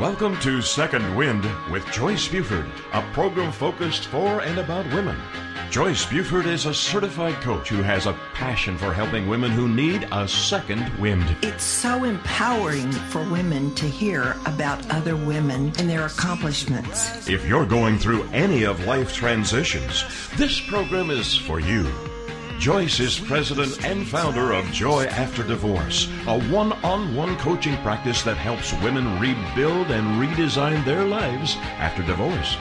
Welcome to Second Wind with Joyce Buford, a program focused for and about women. Joyce Buford is a certified coach who has a passion for helping women who need a second wind. It's so empowering for women to hear about other women and their accomplishments. If you're going through any of life transitions, this program is for you. Joyce is president and founder of Joy After Divorce, a one on one coaching practice that helps women rebuild and redesign their lives after divorce.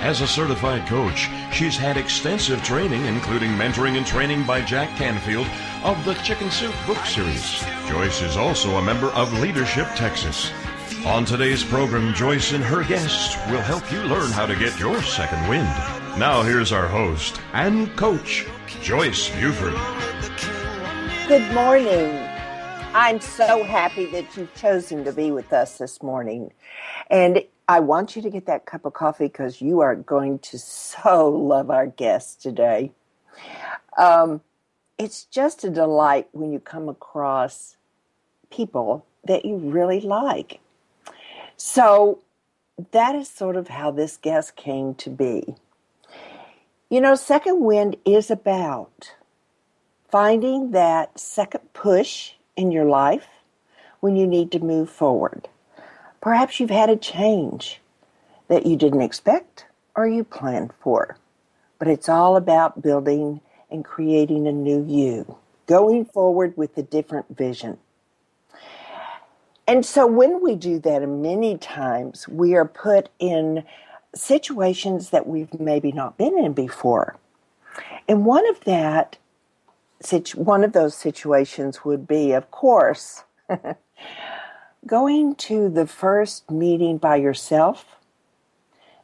As a certified coach, she's had extensive training, including mentoring and training by Jack Canfield of the Chicken Soup book series. Joyce is also a member of Leadership Texas. On today's program, Joyce and her guests will help you learn how to get your second wind. Now, here's our host and coach, Joyce Buford. Good morning. I'm so happy that you've chosen to be with us this morning. And I want you to get that cup of coffee because you are going to so love our guest today. Um, it's just a delight when you come across people that you really like. So that is sort of how this guest came to be. You know, Second Wind is about finding that second push in your life when you need to move forward. Perhaps you've had a change that you didn't expect or you planned for. But it's all about building and creating a new you, going forward with a different vision. And so when we do that, many times we are put in situations that we've maybe not been in before. And one of that one of those situations would be, of course, going to the first meeting by yourself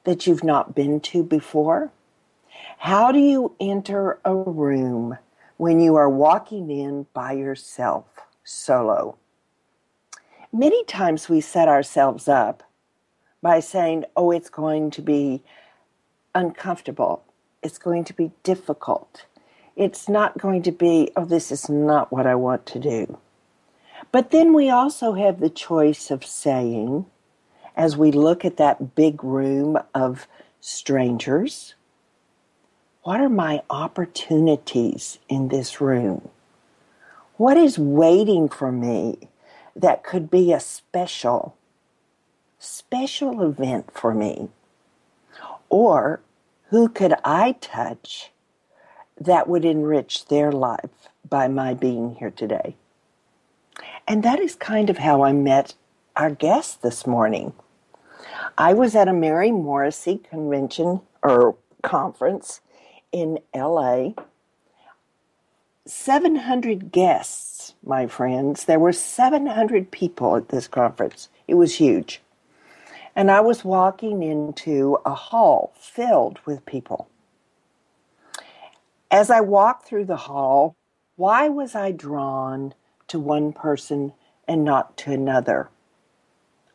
that you've not been to before. How do you enter a room when you are walking in by yourself, solo? Many times we set ourselves up by saying, oh, it's going to be uncomfortable. It's going to be difficult. It's not going to be, oh, this is not what I want to do. But then we also have the choice of saying, as we look at that big room of strangers, what are my opportunities in this room? What is waiting for me that could be a special special event for me? Or who could I touch that would enrich their life by my being here today? And that is kind of how I met our guest this morning. I was at a Mary Morrissey convention or conference in LA. 700 guests, my friends. There were 700 people at this conference. It was huge. And I was walking into a hall filled with people. As I walked through the hall, why was I drawn to one person and not to another?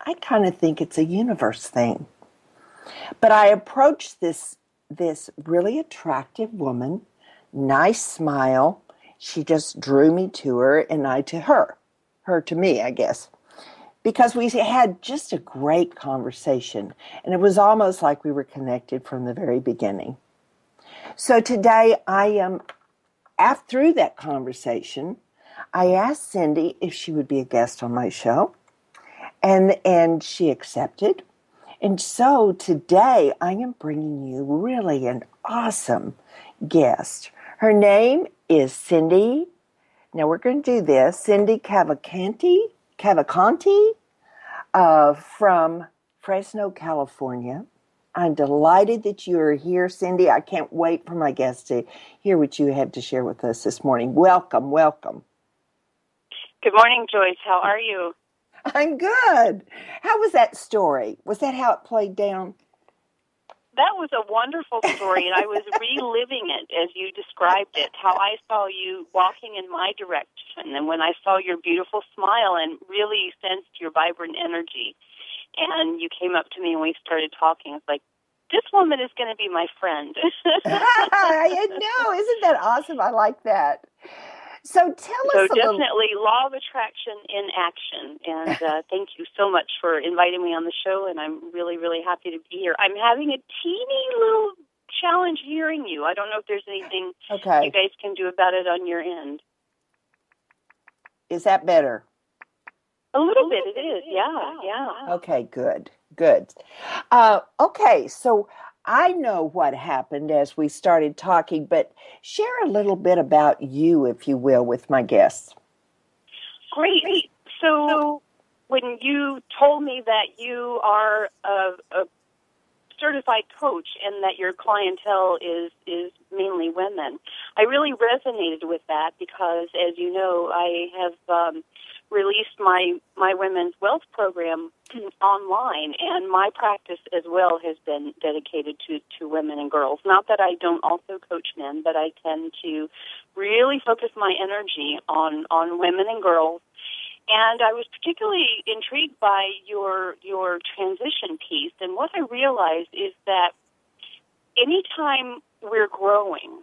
I kind of think it's a universe thing. But I approached this this really attractive woman, nice smile. She just drew me to her and I to her. Her to me, I guess because we had just a great conversation and it was almost like we were connected from the very beginning. So today I um, am after through that conversation, I asked Cindy if she would be a guest on my show and and she accepted. And so today I am bringing you really an awesome guest. Her name is Cindy. Now we're going to do this. Cindy Cavalcanti Cavalcanti uh, from Fresno, California. I'm delighted that you are here, Cindy. I can't wait for my guests to hear what you have to share with us this morning. Welcome, welcome. Good morning, Joyce. How are you? I'm good. How was that story? Was that how it played down? That was a wonderful story, and I was reliving it as you described it. How I saw you walking in my direction, and when I saw your beautiful smile and really sensed your vibrant energy, and you came up to me and we started talking. It's like this woman is going to be my friend. I know, isn't that awesome? I like that. So tell so us a definitely little. law of attraction in action. And uh, thank you so much for inviting me on the show. And I'm really, really happy to be here. I'm having a teeny little challenge hearing you. I don't know if there's anything Okay. you guys can do about it on your end. Is that better? A little bit, it is. Yeah, yeah. Okay, good, good. Uh, okay, so I know what happened as we started talking, but share a little bit about you, if you will, with my guests. Great. So when you told me that you are a, a certified coach and that your clientele is is mainly women, I really resonated with that because, as you know, I have um, released my my women's wealth program online, and my practice as well has been dedicated to to women and girls. Not that I don't also coach men, but I tend to really focus my energy on on women and girls and I was particularly intrigued by your your transition piece. And what I realized is that anytime we're growing,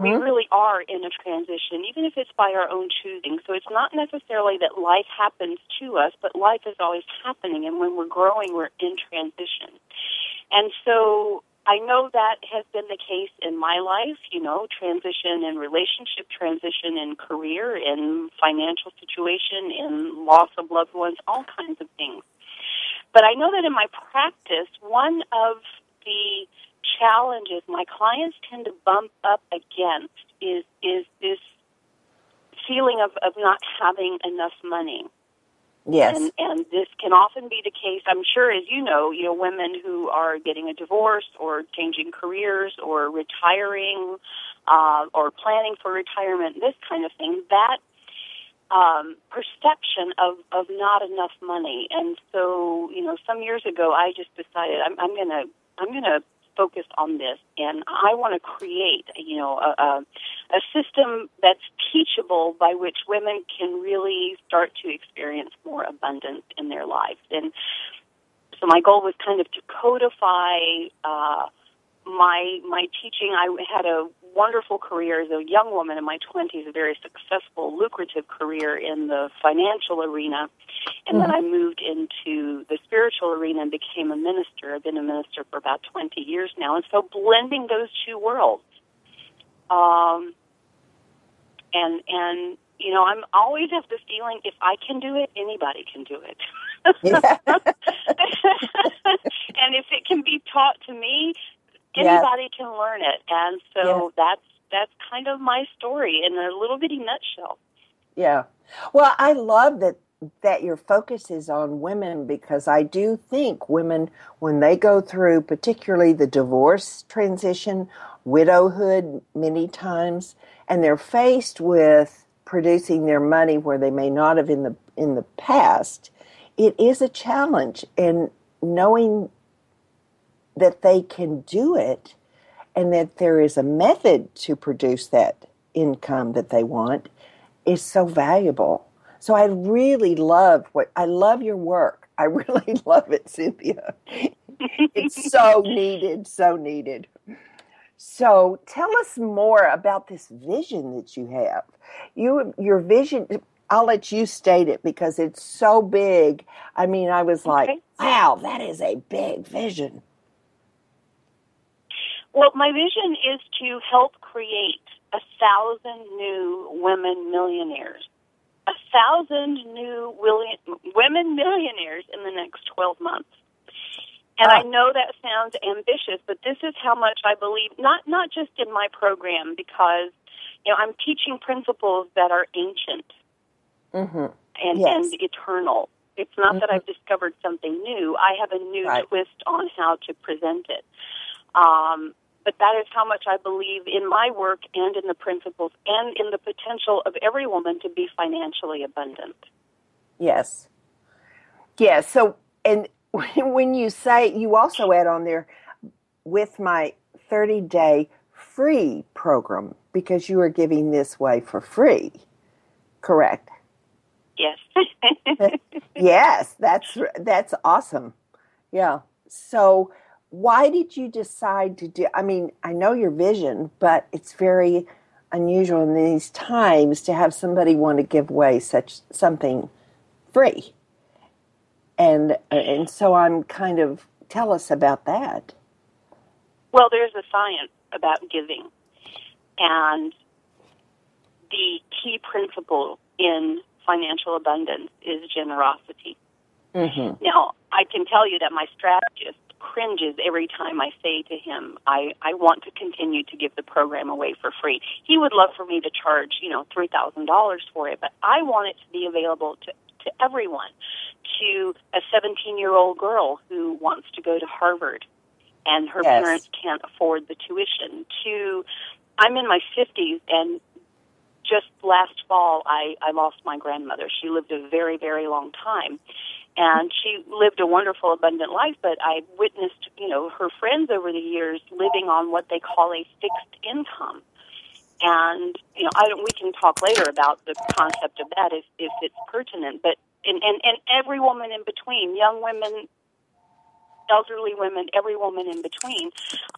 we Mhm. really are in a transition, even if it's by our own choosing. So it's not necessarily that life happens to us, but life is always happening. And when we're growing, we're in transition. And so I know that has been the case in my life, you know, transition in relationship, transition in career, in financial situation, in loss of loved ones, all kinds of things. But I know that in my practice, one of the challenges my clients tend to bump up against is is this feeling of, of not having enough money. Yes. And, and this can often be the case, I'm sure, as you know, you know, women who are getting a divorce or changing careers or retiring uh, or planning for retirement, this kind of thing, that um, perception of, of not enough money. And so, you know, some years ago, I just decided I'm, I'm going to I'm going to focus on this, and I want to create, you know, a, a, a system that's teachable by which women can really start to experience more abundance in their lives. And so my goal was kind of to codify uh, my my teaching. I had a wonderful career as a young woman in my 20s, a very successful, lucrative career in the financial arena. And then I moved into the spiritual arena and became a minister. I've been a minister for about 20 years now. And so blending those two worlds. Um, and, and, you know, I'm always have the feeling if I can do it, anybody can do it. And if it can be taught to me, Yes. anybody can learn it. And so that's that's kind of my story in a little bitty nutshell. Yeah. Well, I love that that your focus is on women because I do think women when they go through particularly the divorce transition, widowhood many times and they're faced with producing their money where they may not have in the in the past, it is a challenge and knowing that they can do it and that there is a method to produce that income that they want is so valuable. So I really love what I love your work. I really love it, Cynthia. it's so needed, so needed. So tell us more about this vision that you have. You your vision I'll let you state it because it's so big. I mean, I was like, Okay. wow, that is a big vision. Well, my vision is to help create a thousand new women millionaires. A thousand new women millionaires in the next 12 months. And I know that sounds ambitious, but this is how much I believe, not, not just in my program, because, you know, I'm teaching principles that are ancient hmm and, Yes. and eternal. It's not that I've discovered something new. I have a new Right. twist on how to present it. Um, but that is how much I believe in my work and in the principles and in the potential of every woman to be financially abundant. Yes. Yeah. So, and when you say, you also add on there with my 30 day free program because you are giving this way for free. Correct. Yes. yes, that's that's awesome. Yeah. So, why did you decide to do? I mean, I know your vision, but it's very unusual in these times to have somebody want to give away such something free. And and so I'm kind of tell us about that. Well, there's a science about giving, and the key principle in financial abundance is generosity. Mm-hmm. Now, I can tell you that my strategist cringes every time I say to him, I, I want to continue to give the program away for free. He would love for me to charge, you know, $3,000 for it, but I want it to be available to, to everyone, to a 17 year old girl who wants to go to Harvard and her Yes. parents can't afford the tuition, to, I'm in my 50s and just last fall I, I lost my grandmother. She lived a very, very long time and she lived a wonderful abundant life but i witnessed you know her friends over the years living on what they call a fixed income. And you know i don't we can talk later about the concept of that if if it's pertinent but and and and every woman in between young women elderly women every woman in between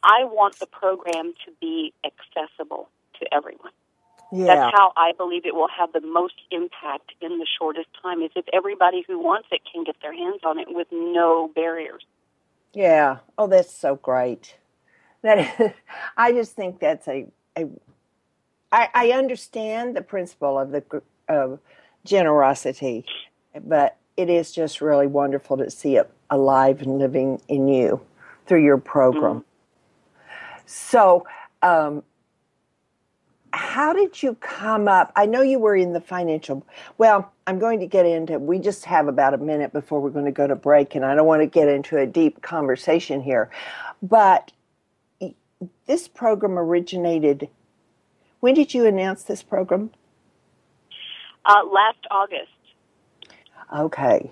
i want the program to be accessible to everyone Yeah. that's how I believe it will have the most impact in the shortest time. Is if everybody who wants it can get their hands on it with no barriers. Yeah. Oh, that's so great. That is, I just think that's a, a I, I understand the principle of the of generosity, but it is just really wonderful to see it alive and living in you through your program. So, um, how did you come up? I know you were in the financial. Well, I'm going to get into. We just have about a minute before we're going to go to break, and I don't want to get into a deep conversation here. But this program originated. When did you announce this program? Uh, last August, Okay.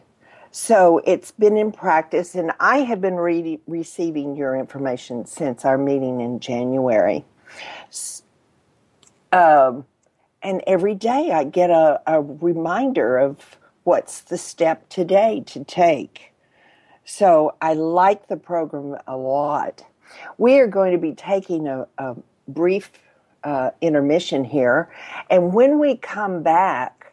So it's been in practice, and I have been re- receiving your information since our meeting in January. S- Um, and every day I get a, a reminder of what's the step today to take. So I like the program a lot. We are going to be taking a, a brief uh, intermission here, and when we come back,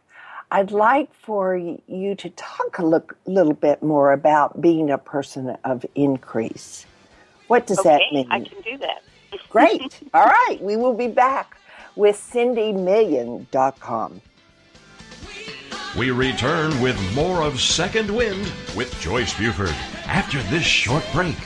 I'd like for you to talk a look, little bit more about being a person of increase. What does that mean? I can do that. Great. All right. We will be back with CindyMillion.com. We return with more of Second Wind with Joyce Buford after this short break.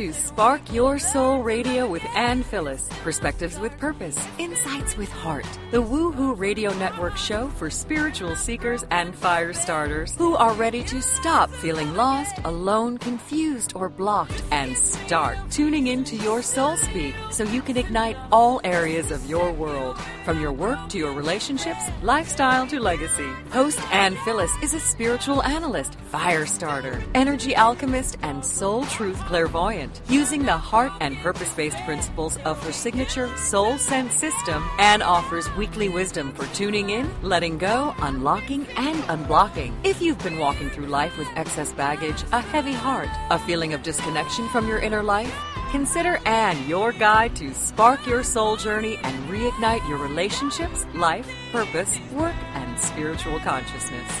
To Spark Your Soul Radio with Ann Phyllis. Perspectives with purpose, insights with heart. The Woohoo Radio Network show for spiritual seekers and fire starters who are ready to stop feeling lost, alone, confused, or blocked and start tuning into your soul speak so you can ignite all areas of your world. From your work to your relationships, lifestyle to legacy. Host Ann Phyllis is a spiritual analyst, fire starter, energy alchemist, and soul truth clairvoyant. Using the heart and purpose based principles of her signature Soul Sense system, Anne offers weekly wisdom for tuning in, letting go, unlocking, and unblocking. If you've been walking through life with excess baggage, a heavy heart, a feeling of disconnection from your inner life, Consider Anne your guide to spark your soul journey and reignite your relationships, life, purpose, work, and spiritual consciousness.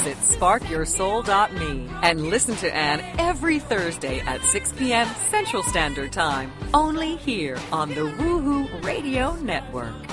sparkyoursoul.me and listen to Anne every Thursday at 6 p.m. Central Standard Time, only here on the Woohoo Radio Network.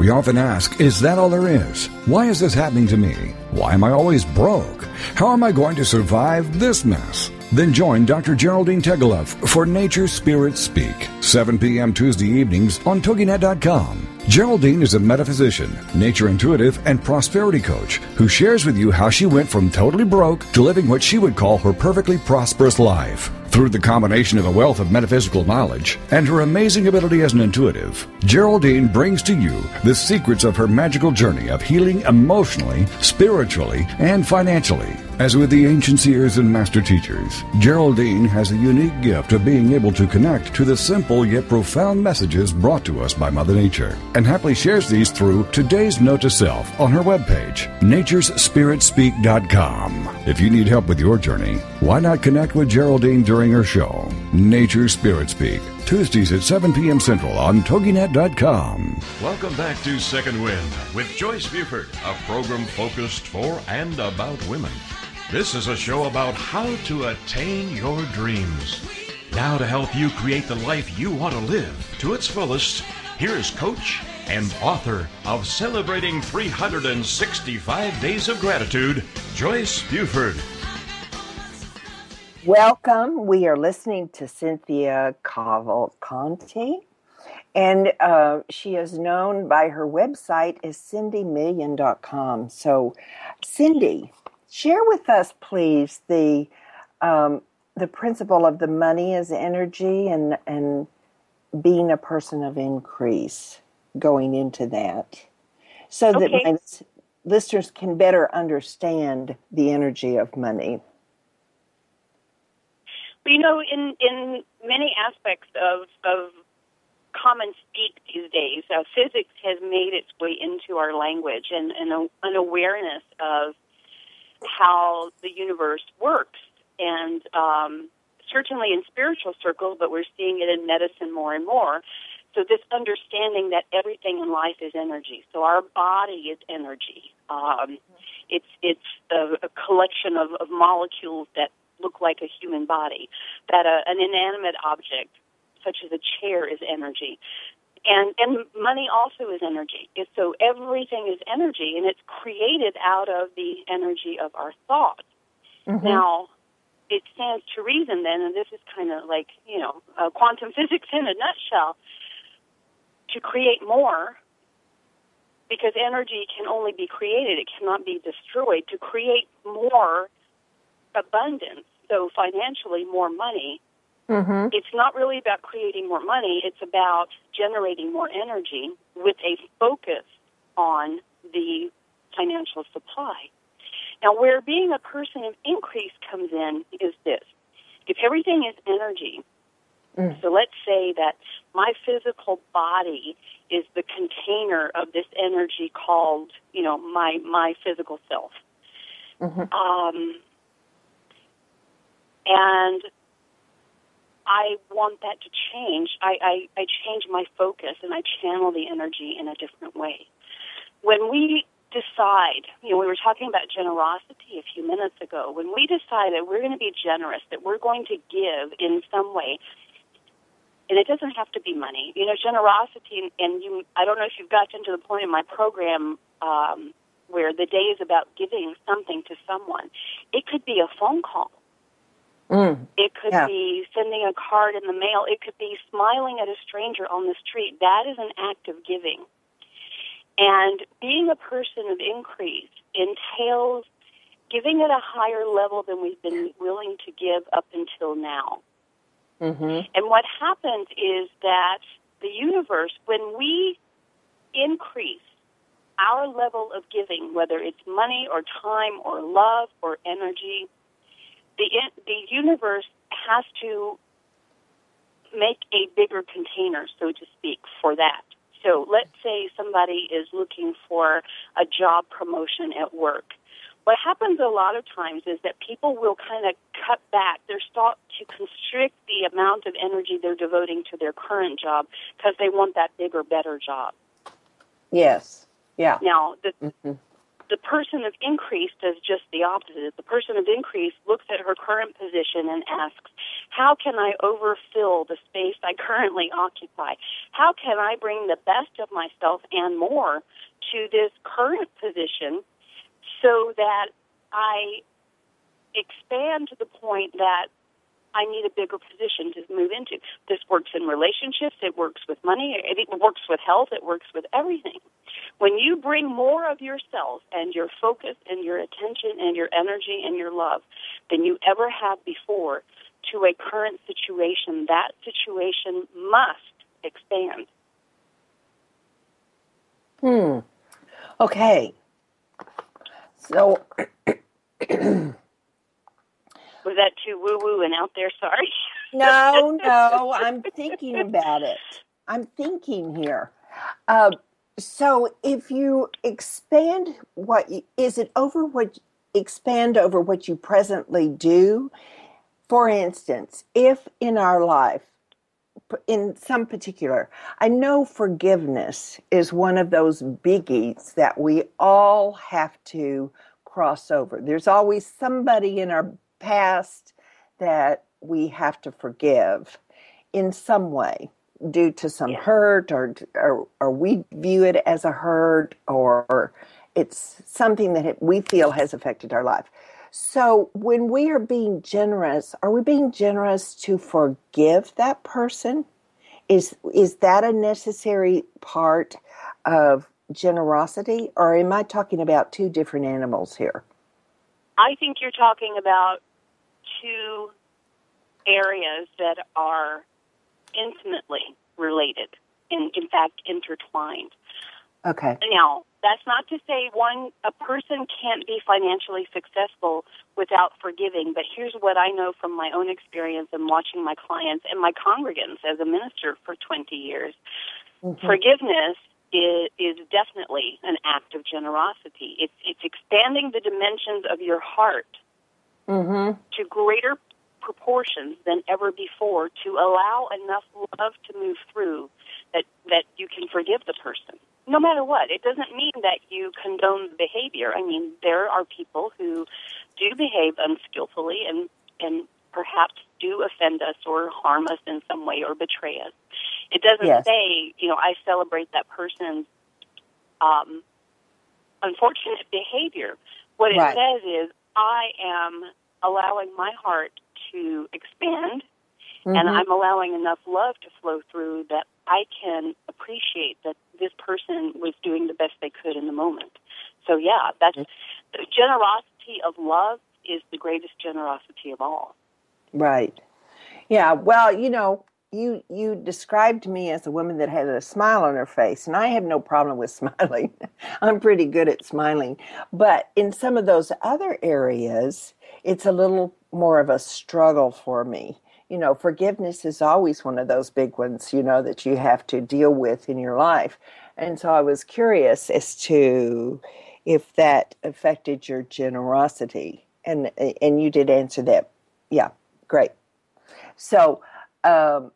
We often ask, is that all there is? Why is this happening to me? Why am I always broke? How am I going to survive this mess? Then join Dr. Geraldine Tegeloff for Nature Spirit Speak, 7 p.m. Tuesday evenings on TogiNet.com. Geraldine is a metaphysician, nature intuitive, and prosperity coach who shares with you how she went from totally broke to living what she would call her perfectly prosperous life. Through the combination of a wealth of metaphysical knowledge and her amazing ability as an intuitive, Geraldine brings to you the secrets of her magical journey of healing emotionally, spiritually, and financially. As with the ancient seers and master teachers, Geraldine has a unique gift of being able to connect to the simple yet profound messages brought to us by Mother Nature, and happily shares these through today's note to self on her webpage, naturespiritspeak.com. If you need help with your journey, why not connect with Geraldine during her show, Nature Spirit Speak, Tuesdays at 7 p.m. Central on TogiNet.com. Welcome back to Second Wind with Joyce Buford, a program focused for and about women. This is a show about how to attain your dreams. Now, to help you create the life you want to live to its fullest, here is coach and author of Celebrating 365 Days of Gratitude, Joyce Buford. Welcome. We are listening to Cynthia Cavalcanti, and uh, she is known by her website as cindymillion.com. So, Cindy, share with us, please, the um, the principle of the money as energy and and being a person of increase going into that, so that my listeners can better understand the energy of money. You know, in in many aspects of of common speak these days, uh, physics has made its way into our language, and, and a, an awareness of how the universe works, and um, certainly in spiritual circles, but we're seeing it in medicine more and more. So this understanding that everything in life is energy. So our body is energy. Um, it's it's a, a collection of, of molecules that look like a human body. That a, an inanimate object, such as a chair, is energy. And and money also is energy. So everything is energy, and it's created out of the energy of our thoughts. Now, it stands to reason then, and this is kind of like you know uh, quantum physics in a nutshell. To create more, because energy can only be created; it cannot be destroyed. To create more abundance, so financially more money, Mm-hmm. it's not really about creating more money, it's about generating more energy with a focus on the financial supply. Now, where being a person of increase comes in is this. If everything is energy, so let's say that my physical body is the container of this energy called, you know, my, my physical self. Um, and I want that to change. I, I, I change my focus and I channel the energy in a different way. When we decide, you know, we were talking about generosity a few minutes ago. When we decide that we're going to be generous, that we're going to give in some way, and it doesn't have to be money. You know, generosity, and you, I don't know if you've gotten to the point in my program um, where the day is about giving something to someone. It could be a phone call. Mm. It could Yeah. be sending a card in the mail. It could be smiling at a stranger on the street. That is an act of giving. And being a person of increase entails giving at a higher level than we've been willing to give up until now. Mm-hmm. And what happens is that the universe, when we increase our level of giving, whether it's money or time or love or energy, the the universe has to make a bigger container, so to speak, for that. So let's say somebody is looking for a job promotion at work. What happens a lot of times is that people will kind of cut back. They're sought to constrict the amount of energy they're devoting to their current job because they want that bigger, better job. Yes. Yeah. Now, the, Mhm. The person of increase does just the opposite. The person of increase looks at her current position and asks, how can I overfill the space I currently occupy? How can I bring the best of myself and more to this current position so that I expand to the point that I need a bigger position to move into. This works in relationships, it works with money, it works with health, it works with everything. When you bring more of yourself and your focus and your attention and your energy and your love than you ever have before to a current situation, that situation must expand. Hmm. Okay. So, Was that too woo woo and out there? Sorry. no, no, I'm thinking about it. I'm thinking here. Uh, so, if you expand what you, is it over what expand over what you presently do? For instance, if in our life, in some particular, I know forgiveness is one of those biggies that we all have to cross over. There's always somebody in our past that we have to forgive in some way due to some Yeah. hurt or, or or we view it as a hurt or it's something that we feel has affected our life. So when we are being generous, are we being generous to forgive that person? Is is that a necessary part of generosity or am I talking about two different animals here? I think you're talking about two areas that are intimately related and, in fact, intertwined. Okay. Now, that's not to say one a person can't be financially successful without forgiving, but here's what I know from my own experience and watching my clients and my congregants as a minister for 20 years. Mm-hmm. Forgiveness is, is definitely an act of generosity. It's, it's expanding the dimensions of your heart Mhm. to greater proportions than ever before to allow enough love to move through that that you can forgive the person no matter what it doesn't mean that you condone the behavior i mean there are people who do behave unskillfully and and perhaps do offend us or harm us in some way or betray us it doesn't Yes. say you know i celebrate that person's um unfortunate behavior what it Right. says is i am allowing my heart to expand and Mhm. I'm allowing enough love to flow through that I can appreciate that this person was doing the best they could in the moment. So yeah, that's the generosity of love is the greatest generosity of all. Right. Yeah. Well, you know, you you described me as a woman that had a smile on her face, and I have no problem with smiling. I'm pretty good at smiling, but in some of those other areas, it's a little more of a struggle for me. You know, forgiveness is always one of those big ones, you know, that you have to deal with in your life. And so I was curious as to if that affected your generosity. And and you did answer that. Yeah, great. So, um,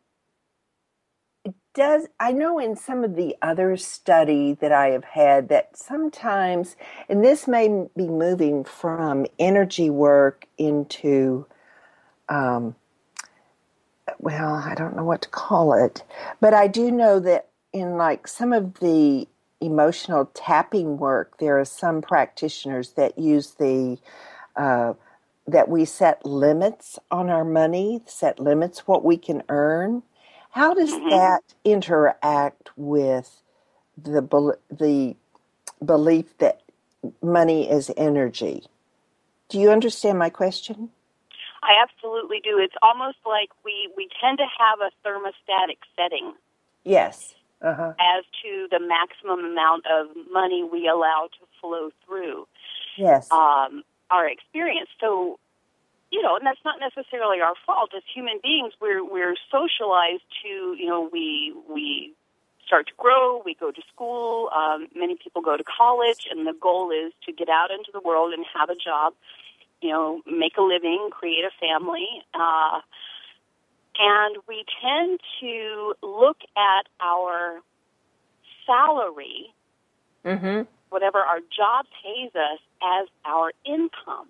does I know in some of the other study that I have had that sometimes, and this may be moving from energy work into, um, well, I don't know what to call it, but I do know that in like some of the emotional tapping work, there are some practitioners that use the uh, that we set limits on our money, set limits what we can earn. How does that interact with the the belief that money is energy? Do you understand my question? I absolutely do. It's almost like we, we tend to have a thermostatic setting Yes. Uh-huh. as to the maximum amount of money we allow to flow through. Yes. um, our experience. So, you know, and that's not necessarily our fault. As human beings, we're we're socialized to, you know, we we start to grow, we go to school. Um, many people go to college, and the goal is to get out into the world and have a job. You know, make a living, create a family. Uh, and we tend to look at our salary mm-hmm. whatever our job pays us as our income.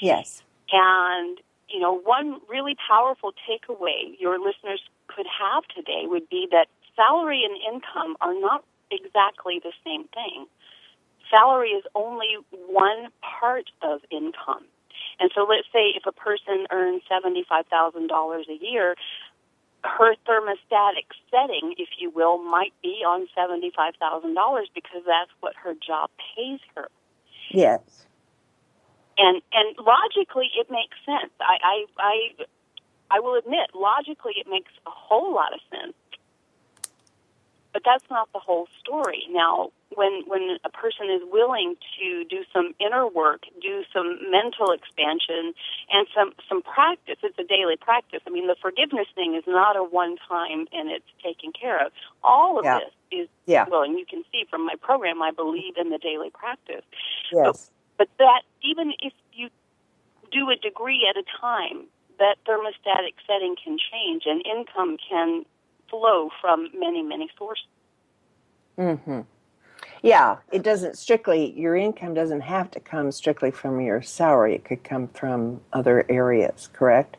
Yes. And, you know, one really powerful takeaway your listeners could have today would be that salary and income are not exactly the same thing. Salary is only one part of income. And so let's say if a person earns $75,000 a year, her thermostatic setting, if you will, might be on $75,000 because that's what her job pays her Yes. And and logically it makes sense. I I I, I will admit logically it makes a whole lot of sense, but that's not the whole story. Now, when when a person is willing to do some inner work, do some mental expansion, and some some practice, it's a daily practice. I mean, the forgiveness thing is not a one time and it's taken care of. All of Yeah. this is Yeah. well, and you can see from my program, I believe in the daily practice. Yes. But that even if you do a degree at a time, that thermostatic setting can change and income can flow from many, many sources. Mm-hmm. Yeah, it doesn't strictly, your income doesn't have to come strictly from your salary. It could come from other areas, correct?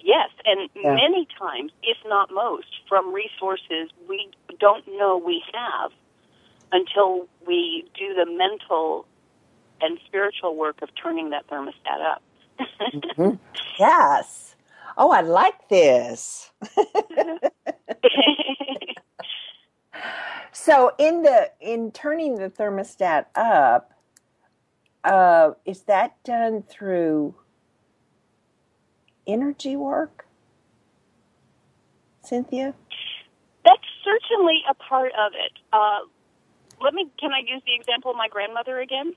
Yes, and Yeah. many times, if not most, from resources we don't know we have until we do the mental and spiritual work of turning that thermostat up. Mm-hmm. Yes. Oh, I like this. So in the in turning the thermostat up, uh, is that done through energy work, Cynthia? That's certainly a part of it. Uh, let me. Can I use the example of my grandmother again?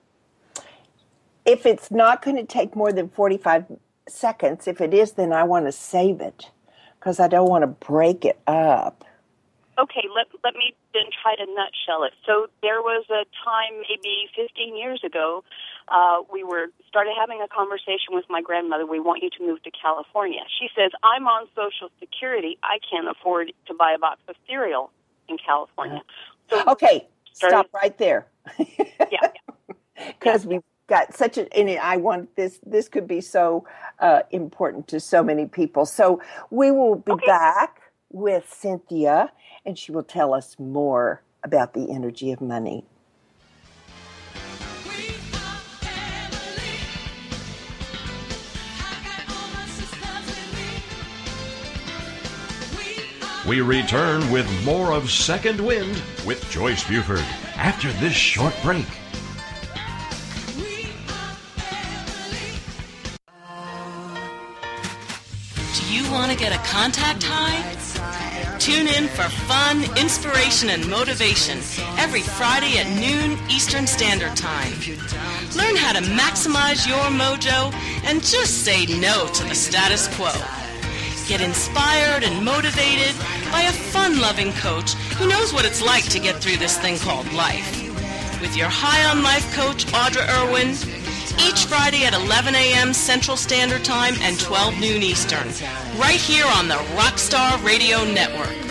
If it's not going to take more than forty five seconds, if it is, then I want to save it because I don't want to break it up. Okay, let let me then try to nutshell it. So there was a time, maybe 15 years ago, uh, we were started having a conversation with my grandmother. We want you to move to California. She says, "I'm on Social Security. I can't afford to buy a box of cereal in California." So Okay, Started- stop right there. yeah, because we've got such a and I want this this could be so uh, important to so many people. So we will be Okay. back with Cynthia, and she will tell us more about the energy of money. We are family. I got all my sisters with me. We are We return with more of Second Wind with Joyce Buford after this short break. Want to get a contact high? Tune in for fun, inspiration, and motivation every Friday at noon Eastern Standard Time. Learn how to maximize your mojo and just say no to the status quo. Get inspired and motivated by a fun loving coach who knows what it's like to get through this thing called life. With your High on Life coach, Audra Irwin, each Friday at 11 a.m. Central Standard Time and 12 noon Eastern, right here on the Rockstar Radio Network.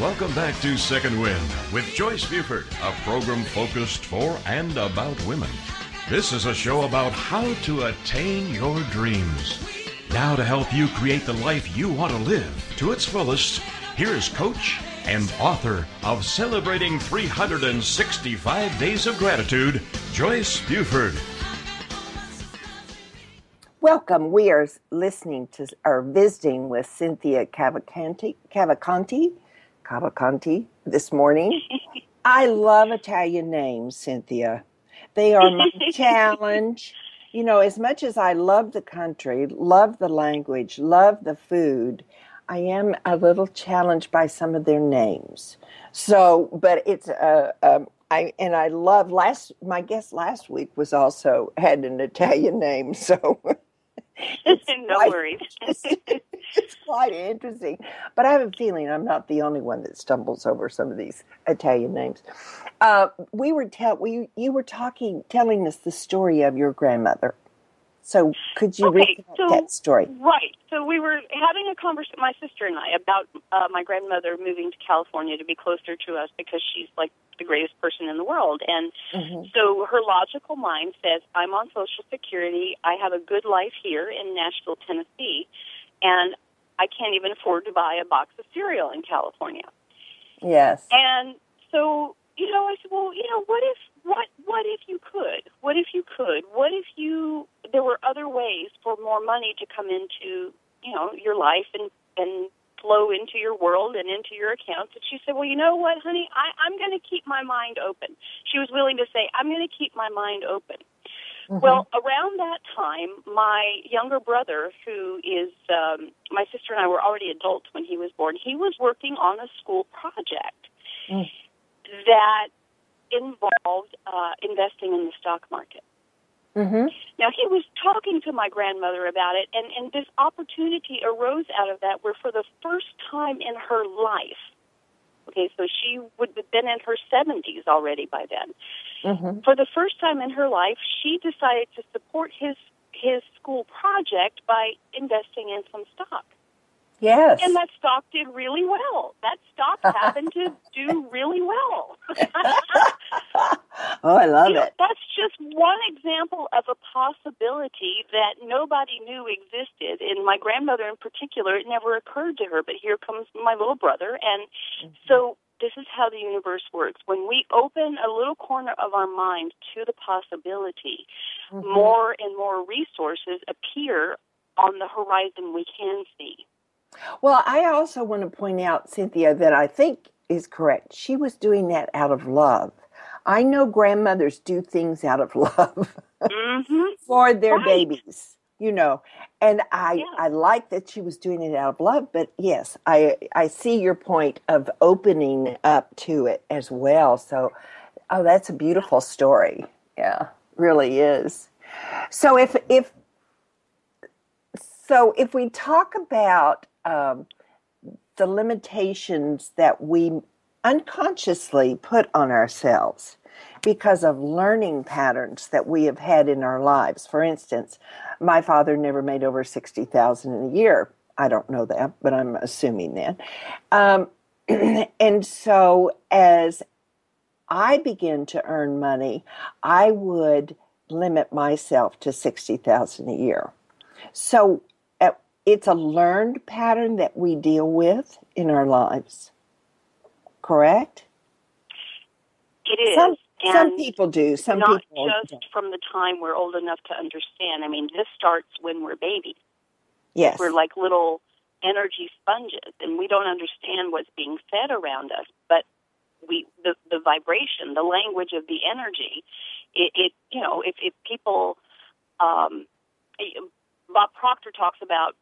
Welcome back to Second Wind with Joyce Buford, a program focused for and about women. This is a show about how to attain your dreams. Now, to help you create the life you want to live to its fullest, here is coach and author of Celebrating 365 Days of Gratitude, Joyce Buford. Welcome. We are listening to or visiting with Cynthia Cavalcanti, Cavalcanti, Cavalcanti this morning. I love Italian names, Cynthia. They are my challenge. You know, as much as I love the country, love the language, love the food, I am a little challenged by some of their names. So, but it's uh, um, I and I love last. My guest last week was also had an Italian name, so no worries. it's quite interesting. But I have a feeling I'm not the only one that stumbles over some of these Italian names. Uh, we were tell we you were talking, telling us the story of your grandmother. So could you Okay, recount so- that story? Right. So we were having a conversation, my sister and I, about uh, my grandmother moving to California to be closer to us because she's like the greatest person in the world. And Mhm. so her logical mind says, I'm on Social Security. I have a good life here in Nashville, Tennessee, and I can't even afford to buy a box of cereal in California. Yes. And so, you know, I said, well, you know, what if what what if you could? What if you could? What if you there were other ways for more money to come into, you know, your life and and flow into your world and into your accounts? And she said, well, you know what, honey, I, I'm going to keep my mind open. She was willing to say, I'm going to keep my mind open. Well, around that time, my younger brother, who is um, my sister and I were already adults when he was born, he was working on a school project Mm. that involved uh, investing in the stock market. hmm Now, he was talking to my grandmother about it, and, and this opportunity arose out of that where, for the first time in her life, okay, so she would have been in her 70s already by then hmm for the first time in her life, she decided to support his his school project by investing in some stock. Yes. And that stock did really well. That stock happened to do really well. oh, I love You know, it. that's just one example of a possibility that nobody knew existed. And my grandmother, in particular, it never occurred to her. But here comes my little brother, and so this is how the universe works. When we open a little corner of our mind to the possibility, Mhm. more and more resources appear on the horizon we can see. Well, I also want to point out, Cynthia, that I think is correct. She was doing that out of love. I know grandmothers do things out of love hmm for their Right. babies, you know. And I, Yeah. I like that she was doing it out of love, but yes, I I see your point of opening up to it as well. So, oh, that's a beautiful story. Yeah, really is. So if if so if we talk about um, the limitations that we unconsciously put on ourselves because of learning patterns that we have had in our lives. For instance, my father never made over 60,000 in a year. I don't know that, but I'm assuming that. Um, and so as I began to earn money, I would limit myself to 60,000 a year. So it's a learned pattern that we deal with in our lives. Correct? It is. Some some people do. Some not people just don't. from the time we're old enough to understand. I mean, this starts when we're babies. Yes. We're like little energy sponges, and we don't understand what's being fed around us. But we, the the vibration, the language of the energy, it, it you know, if if people, um, Bob Proctor talks about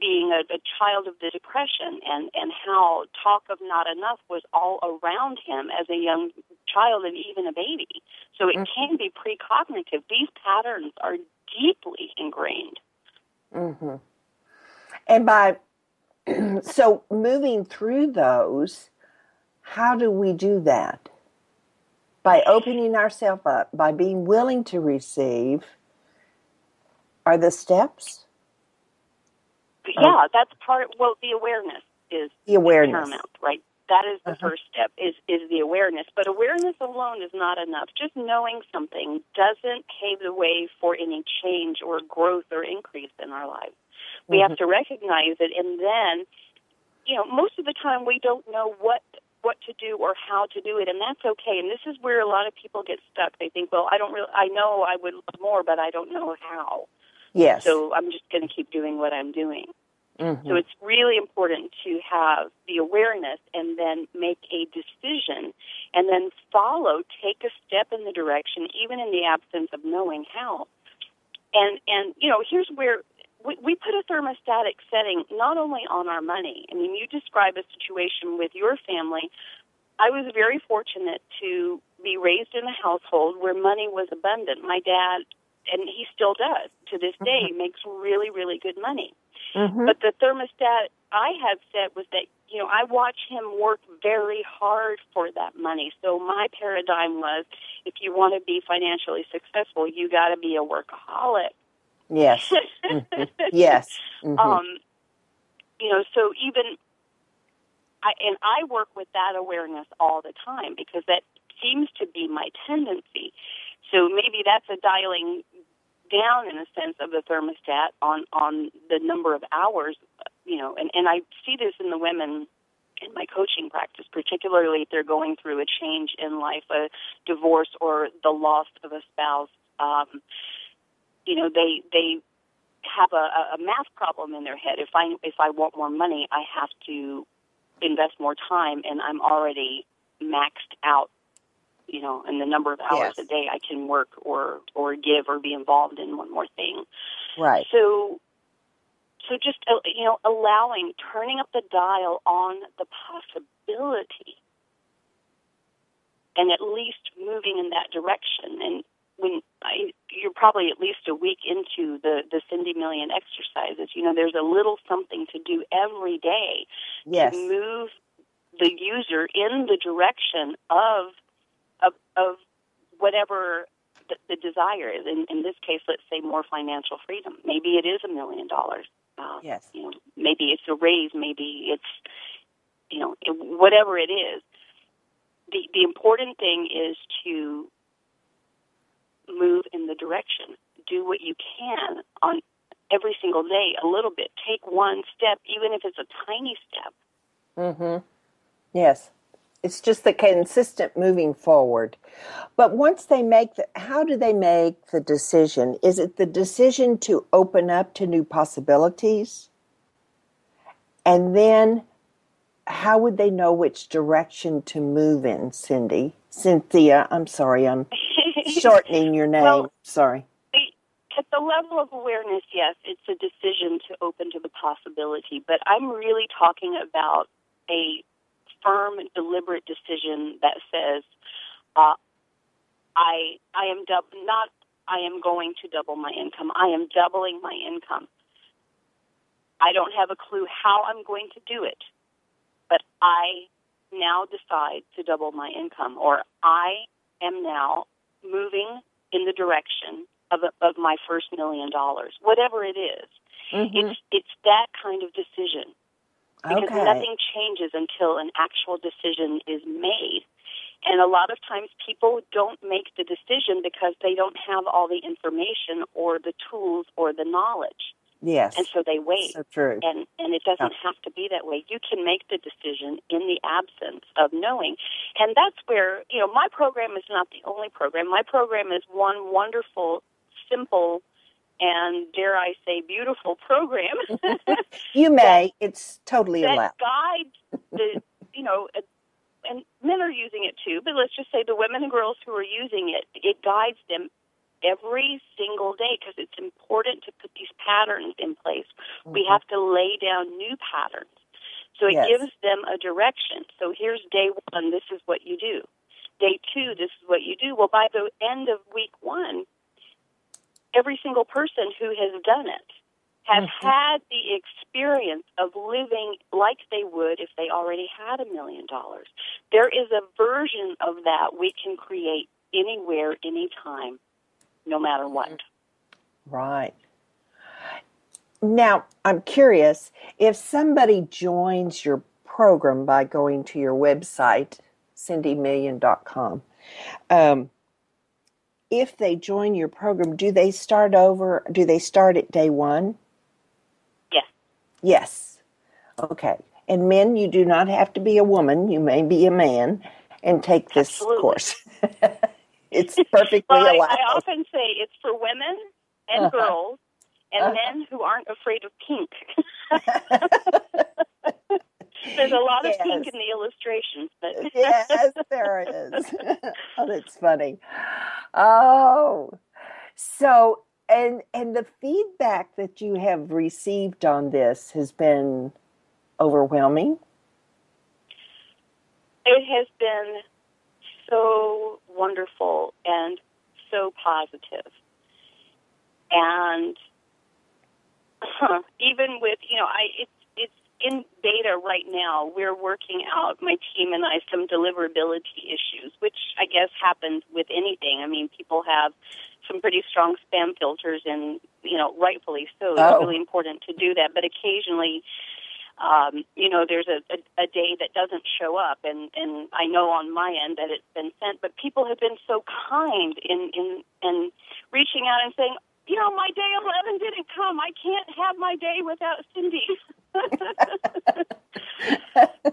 being a, a child of the depression and and how talk of not enough was all around him as a young child and even a baby. So it can be precognitive. These patterns are deeply ingrained. hmm And by so moving through those, how do we do that? By opening ourselves up, by being willing to receive, are the steps? But uh, yeah, that's part. Well, the awareness is The awareness. paramount, right? That is the uh-huh. first step is is the awareness. But awareness alone is not enough. Just knowing something doesn't pave the way for any change or growth or increase in our lives. We have mm-hmm. to recognize it and then you know, most of the time we don't know what what to do or how to do it and that's okay. And this is where a lot of people get stuck. They think, Well, I don't really I know I would love more but I don't know how. Yes. So I'm just gonna keep doing what I'm doing. Mhm. So it's really important to have the awareness and then make a decision and then follow, take a step in the direction, even in the absence of knowing how. And and you know, here's where we, we put a thermostatic setting not only on our money. I mean, you describe a situation with your family. I was very fortunate to be raised in a household where money was abundant. My dad, and he still does to this day, makes really, really good money. Mhm. But the thermostat I had set was that, you know, I watch him work very hard for that money. So my paradigm was if you want to be financially successful, you got to be a workaholic. Yes. Mhm. Yes. Mhm. Um, you know, so even I and I work with that awareness all the time because that seems to be my tendency. So maybe that's a dialing down in a sense of the thermostat on on the number of hours, you know, and and I see this in the women in my coaching practice, particularly if they're going through a change in life, a divorce or the loss of a spouse. Um, you know, they they have a, a math problem in their head. If I if I want more money, I have to invest more time, and I'm already maxed out. You know, and the number of hours Yes. a day I can work or or give or be involved in one more thing. Right. So, so just uh, you know, allowing, turning up the dial on the possibility, and at least moving in that direction. And when I, you're probably at least a week into the the Cindy Million exercises, you know, there's a little something to do every day Yes. to move the user in the direction of of, of whatever the, the desire is. In, in this case, let's say more financial freedom. Maybe it is a million dollars. Uh, Yes. You know, maybe it's a raise. Maybe it's you know it, whatever it is. The the important thing is to move in the direction. Do what you can on every single day, a little bit. Take one step, even if it's a tiny step. Mm-hmm. Yes. It's just the consistent moving forward. But once they make the, how do they make the decision? Is it the decision to open up to new possibilities? And then how would they know which direction to move in, Cindy? Cynthia, I'm sorry, I'm shortening your name. Well, sorry. At the level of awareness, yes, it's a decision to open to the possibility, but I'm really talking about a firm, deliberate decision that says, uh, "I, I am dub- not, I am going to double my income. I am doubling my income. I don't have a clue how I'm going to do it, but I now decide to double my income, or I am now moving in the direction of, of my first million dollars, whatever it is. Mhm. It's it's that kind of decision because Okay. nothing changes until an actual decision is made. And a lot of times people don't make the decision because they don't have all the information or the tools or the knowledge. Yes. And so they wait. So true. And and it doesn't have to be that way. You can make the decision in the absence of knowing. And that's where, you know, my program is not the only program. My program is one wonderful, simple, and dare I say beautiful program You may. It's totally allowed. that guides the, you know, and men are using it too, but let's just say the women and girls who are using it, it guides them every single day because it's important to put these patterns in place. We mm-hmm. have to lay down new patterns. So it Yes. gives them a direction. So here's day one, this is what you do. Day two, this is what you do. Well, by the end of week one, every single person who has done it has had the experience of living like they would if they already had a million dollars. There is a version of that we can create anywhere, anytime, no matter what. Right. Now, I'm curious if somebody joins your program by going to your website, cindymillion.com. Um, if they join your program, do they start over? Do they start at day one? Yes. Yes. Okay. And men, you do not have to be a woman. You may be a man and take this Absolutely. course. it's perfectly Well, I. I often say it's for women and Uh-huh. girls and Uh-huh. men who aren't afraid of pink. There's a lot of pink in the illustrations, but yes, there is. oh, that's funny. Oh, so and and the feedback that you have received on this has been overwhelming. it has been so wonderful and so. And huh, even with you know, I it's in beta right now. We're working out my team and I some deliverability issues, which I guess happens with anything. I mean, people have some pretty strong spam filters, and you know, rightfully so. It's Oh. really important to do that, but occasionally um, you know, there's a, a, a day that doesn't show up, and, and I know on my end that it's been sent, but people have been so kind in, in, in reaching out and saying, you know, my day 11 didn't come. I can't have my day without Cindy.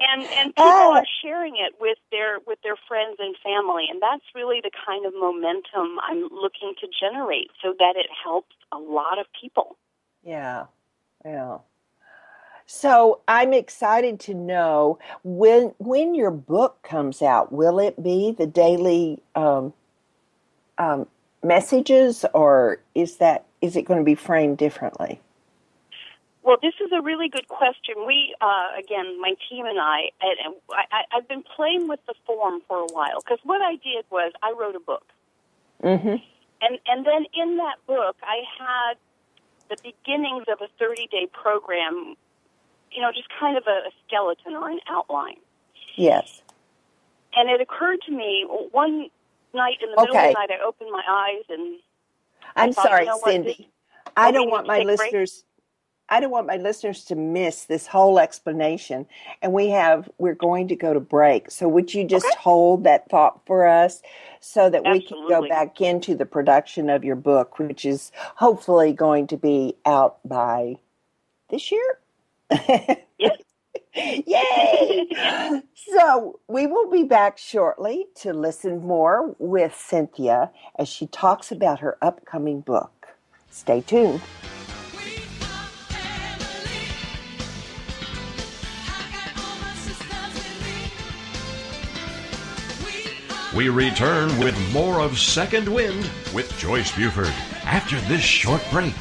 and and people Ah. are sharing it with their with their friends and family and that's really the kind of momentum I'm looking to generate so that it helps a lot of people. Yeah, yeah. So I'm excited to know when when your book comes out. Will it be the daily um, um, messages, or is that is it going to be framed differently? Well, this is a really good question. We, uh, again, my team and I, and I, I've been playing with the form for a while because what I did was I wrote a book, Mm-hmm. and and then in that book I had the beginnings of a 30 day program. You know, just kind of a, a skeleton or an outline. Yes. And it occurred to me one night in the middle Okay. of the night, I opened my eyes and I'm thought, sorry, you know what, Cindy. this- I don't want my listeners. I don't want my listeners to miss this whole explanation. And we have we're going to go to break. So would you just hold that thought for us so that we can go back into the production of your book, which is hopefully going to be out by this year? Yes. Yay! so we will be back shortly to listen more with Cynthia as she talks about her upcoming book. Stay tuned. We return with more of Second Wind with Joyce Buford after this short break.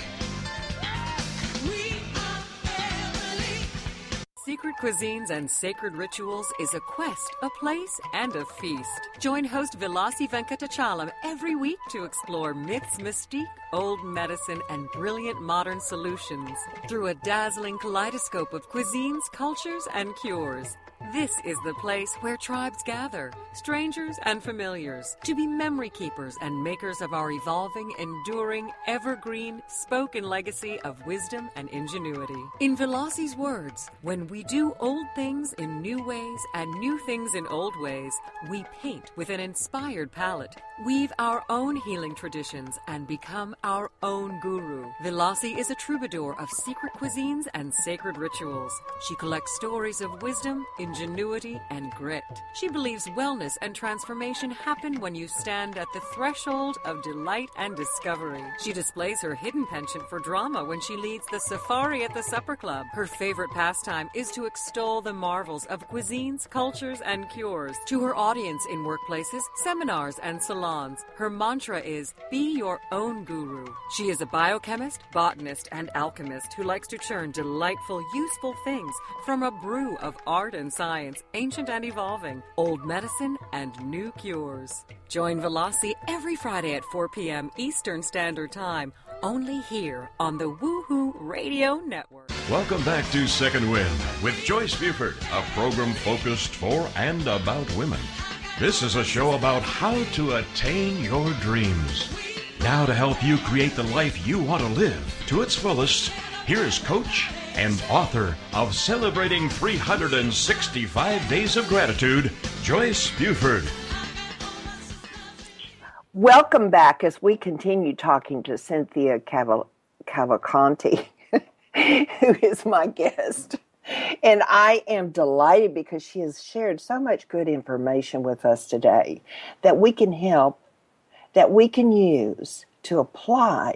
Cuisines and Sacred Rituals is a quest, a place, and a feast. Join host Vilasi Venkatachalam every week to explore myths, mystique, old medicine, and brilliant modern solutions through a dazzling kaleidoscope of cuisines, cultures, and cures. This is the place where tribes gather, strangers and familiars, to be memory keepers and makers of our evolving, enduring, evergreen, spoken legacy of wisdom and ingenuity. In Vilasi's words, when we do old things in new ways and new things in old ways, we paint with an inspired palette, weave our own healing traditions, and become our own guru. Vilasi is a troubadour of secret cuisines and sacred rituals. She collects stories of wisdom, ingenuity, and grit. She believes wellness and transformation happen when you stand at the threshold of delight and discovery. She displays her hidden penchant for drama when she leads the safari at the supper club. Her favorite pastime is to extol the marvels of cuisines, cultures, and cures. To her audience in workplaces, seminars, and salons, her mantra is be your own guru. She is a biochemist, botanist, and alchemist who likes to churn delightful, useful things from a brew of art and science, ancient and evolving, old medicine, and new cures. Join Vilasi every Friday at 4 p.m. Eastern Standard Time, only here on the Woohoo Radio Network. Welcome back to Second Wind with Joyce Buford, a program focused for and about women. This is a show about how to attain your dreams. Now, to help you create the life you want to live to its fullest, here is Coach and author of Celebrating 365 Days of Gratitude, Joyce Buford. Welcome back as we continue talking to Cynthia Caval- Cavalcanti, who is my guest. And I am delighted because she has shared so much good information with us today that we can help, that we can use to apply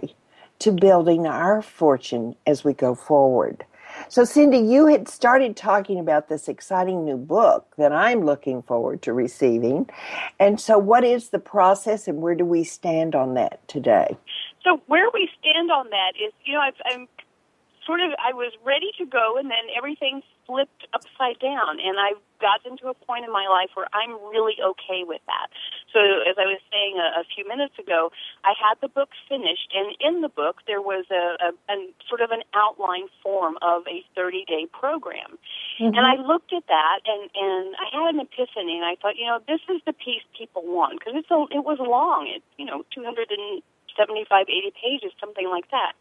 to building our fortune as we go forward. So, Cindy, you had started talking about this exciting new book that I'm looking forward to receiving. And so, what is the process and where do we stand on that today? So where we stand on that is, you know, I've, I'm sort of, I was ready to go, and then everything flipped upside down, and I've gotten to a point in my life where I'm really okay with that. So as I was saying a, a few minutes ago, I had the book finished, and in the book there was a, a, a sort of an outline form of a 30 day program. Mm-hmm. And I looked at that, and and I had an epiphany, and I thought, you know, this is the piece people want because it's a, it was long. It's you know 275, 80 pages, something like that.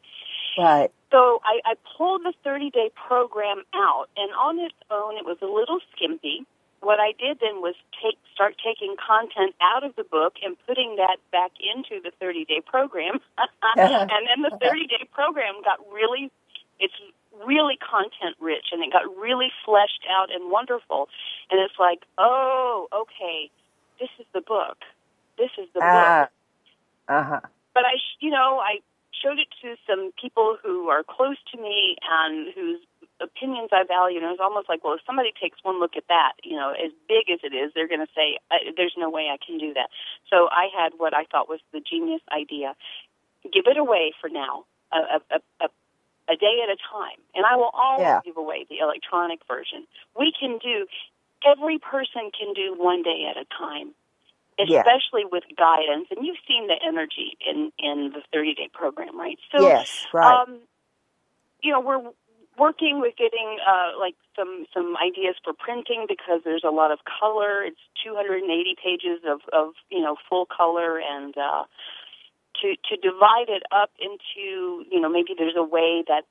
Right. So I, I pulled the 30 day program out, and on its own, it was a little skimpy. What I did then was take start taking content out of the book and putting that back into the 30 day program, and then the 30 day program got really, it's really content rich, and it got really fleshed out and wonderful. And it's like, oh, okay, this is the book. This is the book Ah. Uh huh. but I, you know, I showed it to some people who are close to me and whose opinions I value. And it was almost like, well, if somebody takes one look at that, you know, as big as it is, they're going to say, "There's no way I can do that." So I had what I thought was the genius idea: give it away for now, a a a, a, day at a time, and I will always Yeah. give away the electronic version. We can do. Every person can do one day at a time Especially with guidance. And you've seen the energy in in the 30 day program, right? So, yes. Right. um, you know, we're working with getting uh, like some some ideas for printing because there's a lot of color. It's 280 pages of of you know full color and. Uh, to, to divide it up into, you know, maybe there's a way that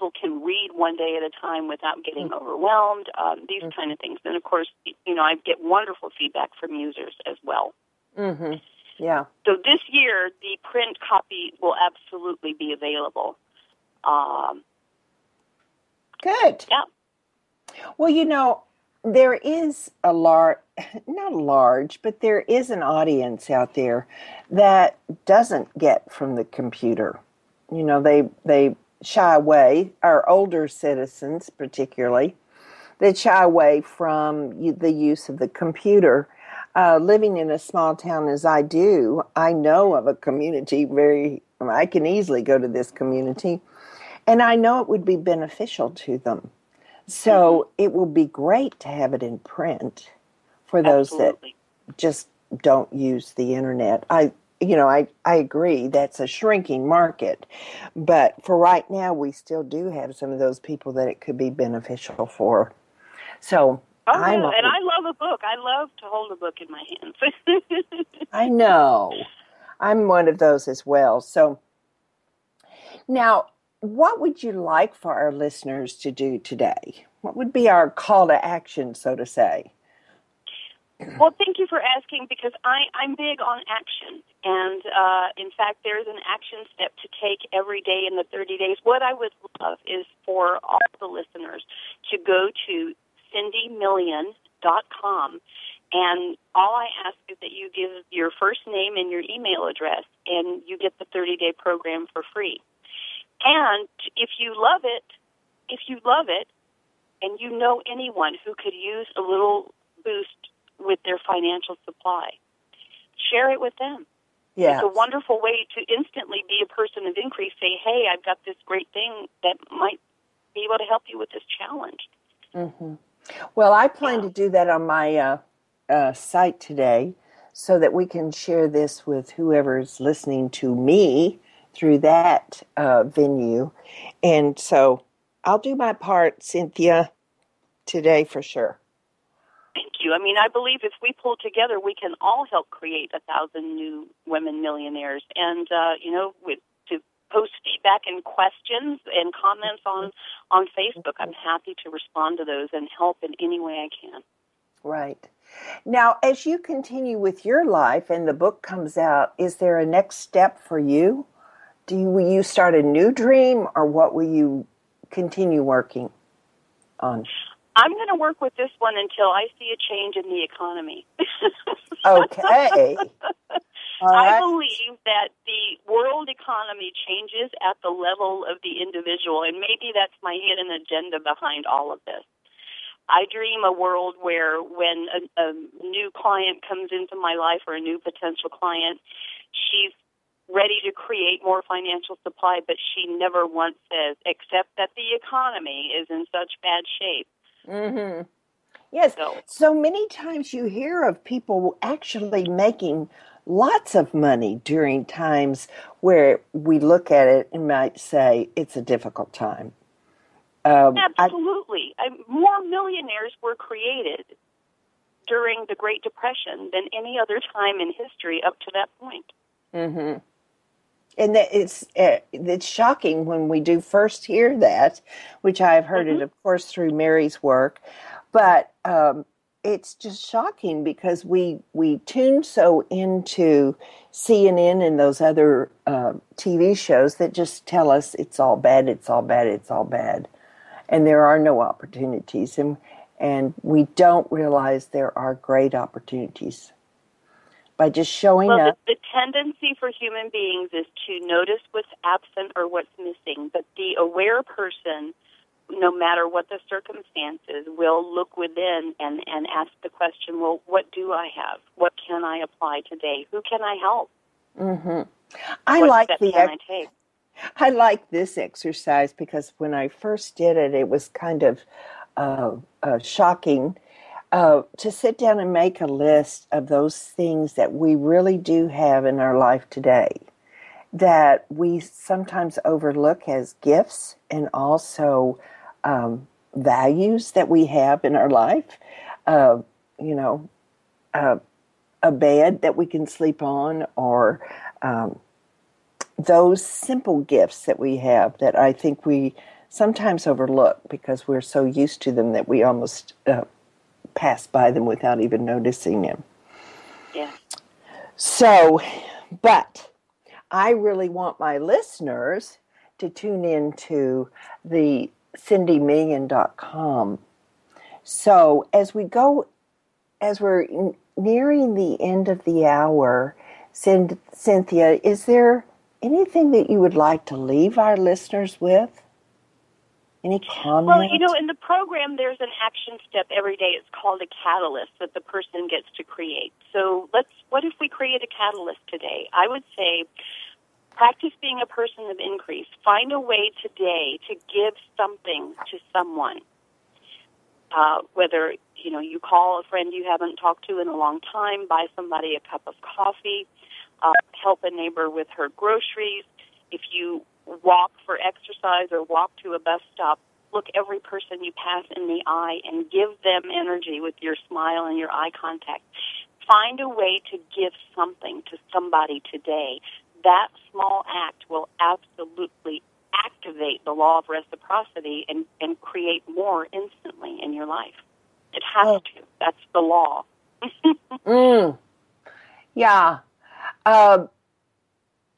people can read one day at a time without getting overwhelmed, um, these kind of things. And of course, you know, I get wonderful feedback from users as well. mm-hmm. Yeah. So this year, the print copy will absolutely be available. Um, Good. yeah. Well, you know, there is a large, not large, but there is an audience out there that doesn't get from the computer. You know, they they shy away. Our older citizens, particularly, that shy away from the use of the computer. Uh, living in a small town as I do, I know of a community very. I can easily go to this community, and I know it would be beneficial to them. So it will be great to have it in print for those Absolutely. that just don't use the internet. I you know, I, I agree that's a shrinking market. But for right now we still do have some of those people that it could be beneficial for. So Oh, I'm yeah. and I love a book. I love to hold a book in my hands. I know. I'm one of those as well. So now what would you like for our listeners to do today? What would be our call to action, so to say? Well, thank you for asking because I, I'm big on action. And uh, in fact, there's an action step to take every day in the 30 days. What I would love is for all the listeners to go to cindymillion.com. And all I ask is that you give your first name and your email address, and you get the 30 day program for free. And if you love it, if you love it, and you know anyone who could use a little boost with their financial supply, share it with them. Yeah. It's a wonderful way to instantly be a person of increase. Say, hey, I've got this great thing that might be able to help you with this challenge. hmm Well, I plan to do that on my uh, uh, site today so that we can share this with whoever's listening to me through that uh, venue. And so I'll do my part, Cynthia, today for sure. Thank you. I mean, I believe if we pull together, we can all help create a thousand new women millionaires. And uh, you know, with to post feedback and questions and comments on on Facebook. I'm happy to respond to those and help in any way I can. Right. Now, as you continue with your life and the book comes out, is there a next step for you? Do you, will you start a new dream or what will you continue working on? I'm going to work with this one until I see a change in the economy. Okay. All I believe that the world economy changes at the level of the individual, and maybe that's my hidden agenda behind all of this. I dream a world where when a, a new client comes into my life or a new potential client, she's ready to create more financial supply, but she never once says, except that the economy is in such bad shape. Mm-hmm. Yes. So- So many times you hear of people actually making lots of money during times where we look at it and might say it's a difficult time. Um, Absolutely. I, more millionaires were created during the Great Depression than any other time in history up to that point. hmm And that it's uh, it's shocking when we do first hear that, which I've heard it, of course, through Mary's work, but um, it's just shocking because we we tune so into CNN and those other uh, TV shows that just tell us it's all bad, it's all bad, it's all bad, and there are no opportunities, and and we don't realize there are great opportunities by just showing Well, up. the, the tendency for human beings is to notice what's absent or what's missing, but the aware person, no matter what the circumstances, will look within and, and ask the question, well, what do I have? What can I apply today? Who can I help? hmm I what like the ex- I? I like this exercise because when I first did it, it was kind of uh, uh, shocking uh, to sit down and make a list of those things that we really do have in our life today that we sometimes overlook as gifts and also um, values that we have in our life. Uh, you know, uh, a bed that we can sleep on, or um, those simple gifts that we have that I think we sometimes overlook because we're so used to them that we almost uh, pass by them without even noticing them. Yeah. So, but I really want my listeners to tune in to the cindymillion.com. So, as we go, as we're nearing the end of the hour, Cyn- Cynthia, is there anything that you would like to leave our listeners with? Any comments? Well, you know, in the program, there's an action step every day. It's called a catalyst that the person gets to create. So let's, what if we create a catalyst today? I would say practice being a person of increase. Find a way today to give something to someone. Uh, whether, you know, you call a friend you haven't talked to in a long time, buy somebody a cup of coffee, uh, help a neighbor with her groceries. If you walk for exercise or walk to a bus stop, look every person you pass in the eye and give them energy with your smile and your eye contact. Find a way to give something to somebody today. That small act will absolutely activate the law of reciprocity and, and create more instantly in your life. It has Oh. to. That's the law. Mm. Yeah. Um,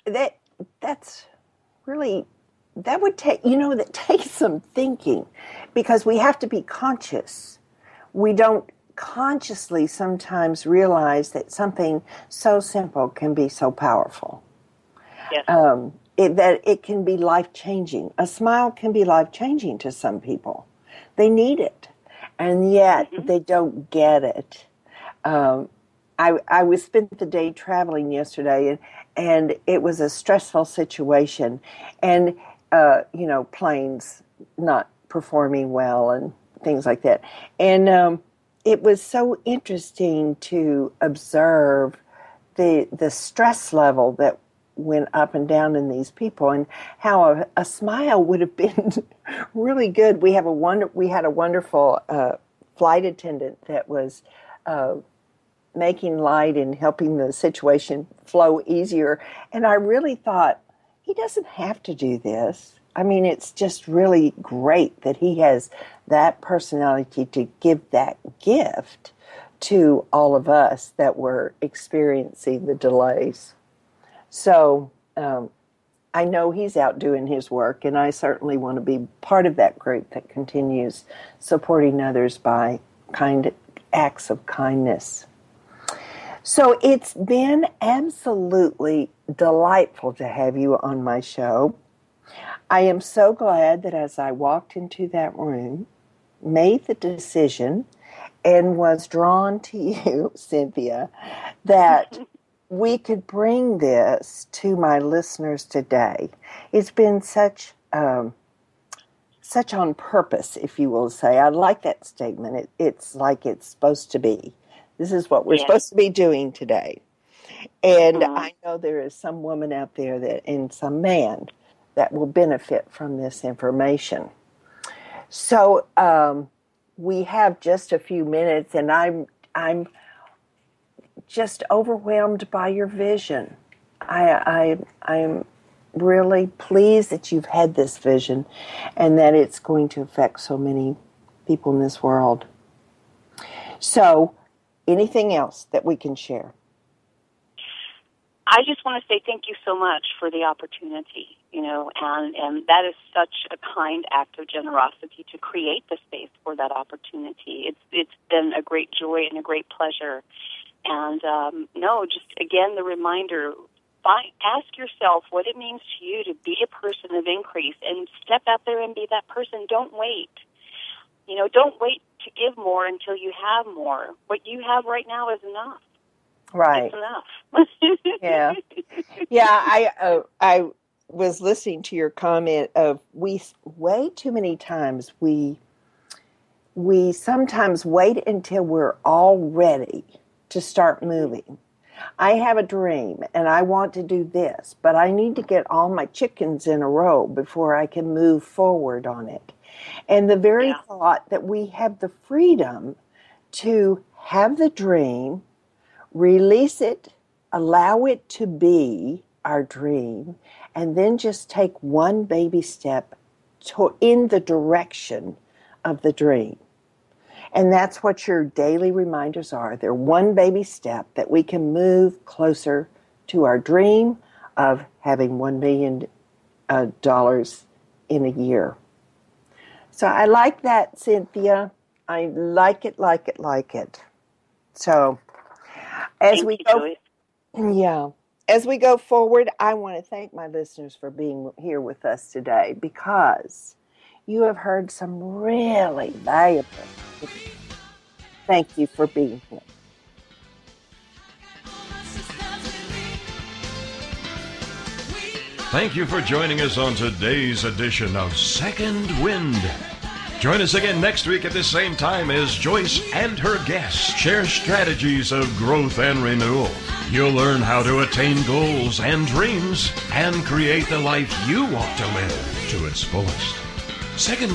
that that's really that would take you know that takes some thinking because we have to be conscious. We don't consciously sometimes realize that something so simple can be so powerful. Yes. Um, it, that it can be life changing. A smile can be life changing to some people. They need it, and yet they don't get it. Um, I, I was spent the day traveling yesterday, and and it was a stressful situation, and uh, you know planes not performing well and things like that, and um, it was so interesting to observe the the stress level that went up and down in these people and how a, a smile would have been really good. We have a wonder we had a wonderful uh, flight attendant that was uh, making light and helping the situation flow easier and i really thought he doesn't have to do this. I mean, it's just really great that he has that personality to give that gift to all of us that were experiencing the delays. So um, I know he's out doing his work, and I certainly want to be part of that group that continues supporting others by kind acts of kindness. So it's been absolutely delightful to have you on my show. I am so glad that as I walked into that room, made the decision, and was drawn to you, Cynthia, that we could bring this to my listeners today. It's been such um, such on purpose, if you will say. I like that statement. It, it's like it's supposed to be. This is what we're Yes. supposed to be doing today. And Mhm. I know there is some woman out there that, and some man that will benefit from this information. So um, we have just a few minutes, and I'm I'm just overwhelmed by your vision. I I I'm really pleased that you've had this vision, and that it's going to affect so many people in this world. So, anything else that we can share? I just want to say thank you so much for the opportunity, you know, and, and that is such a kind act of generosity to create the space for that opportunity. It's it's been a great joy and a great pleasure. And um, no, just again the reminder: find, ask yourself what it means to you to be a person of increase, and step out there and be that person. Don't wait. You know, don't wait to give more until you have more. What you have right now is enough. Right. It's enough. Yeah. Yeah, I uh, I was listening to your comment of we way too many times we we sometimes wait until we're all ready to start moving. I have a dream and I want to do this, but I need to get all my chickens in a row before I can move forward on it. And the very Yeah. thought that we have the freedom to have the dream, release it, allow it to be our dream, and then just take one baby step to, in the direction of the dream. And that's what your daily reminders are. They're one baby step that we can move closer to our dream of having 1 million uh, dollars in a year. So I like that, Cynthia. I like it, like it, like it. So as Thank we you, go Joyce. yeah. As we go forward, I want to thank my listeners for being here with us today because you have heard some really valuable. Thank you for being here. Thank you for joining us on today's edition of Second Wind. Join us again next week at the same time as Joyce and her guests share strategies of growth and renewal. You'll learn how to attain goals and dreams and create the life you want to live to its fullest. Second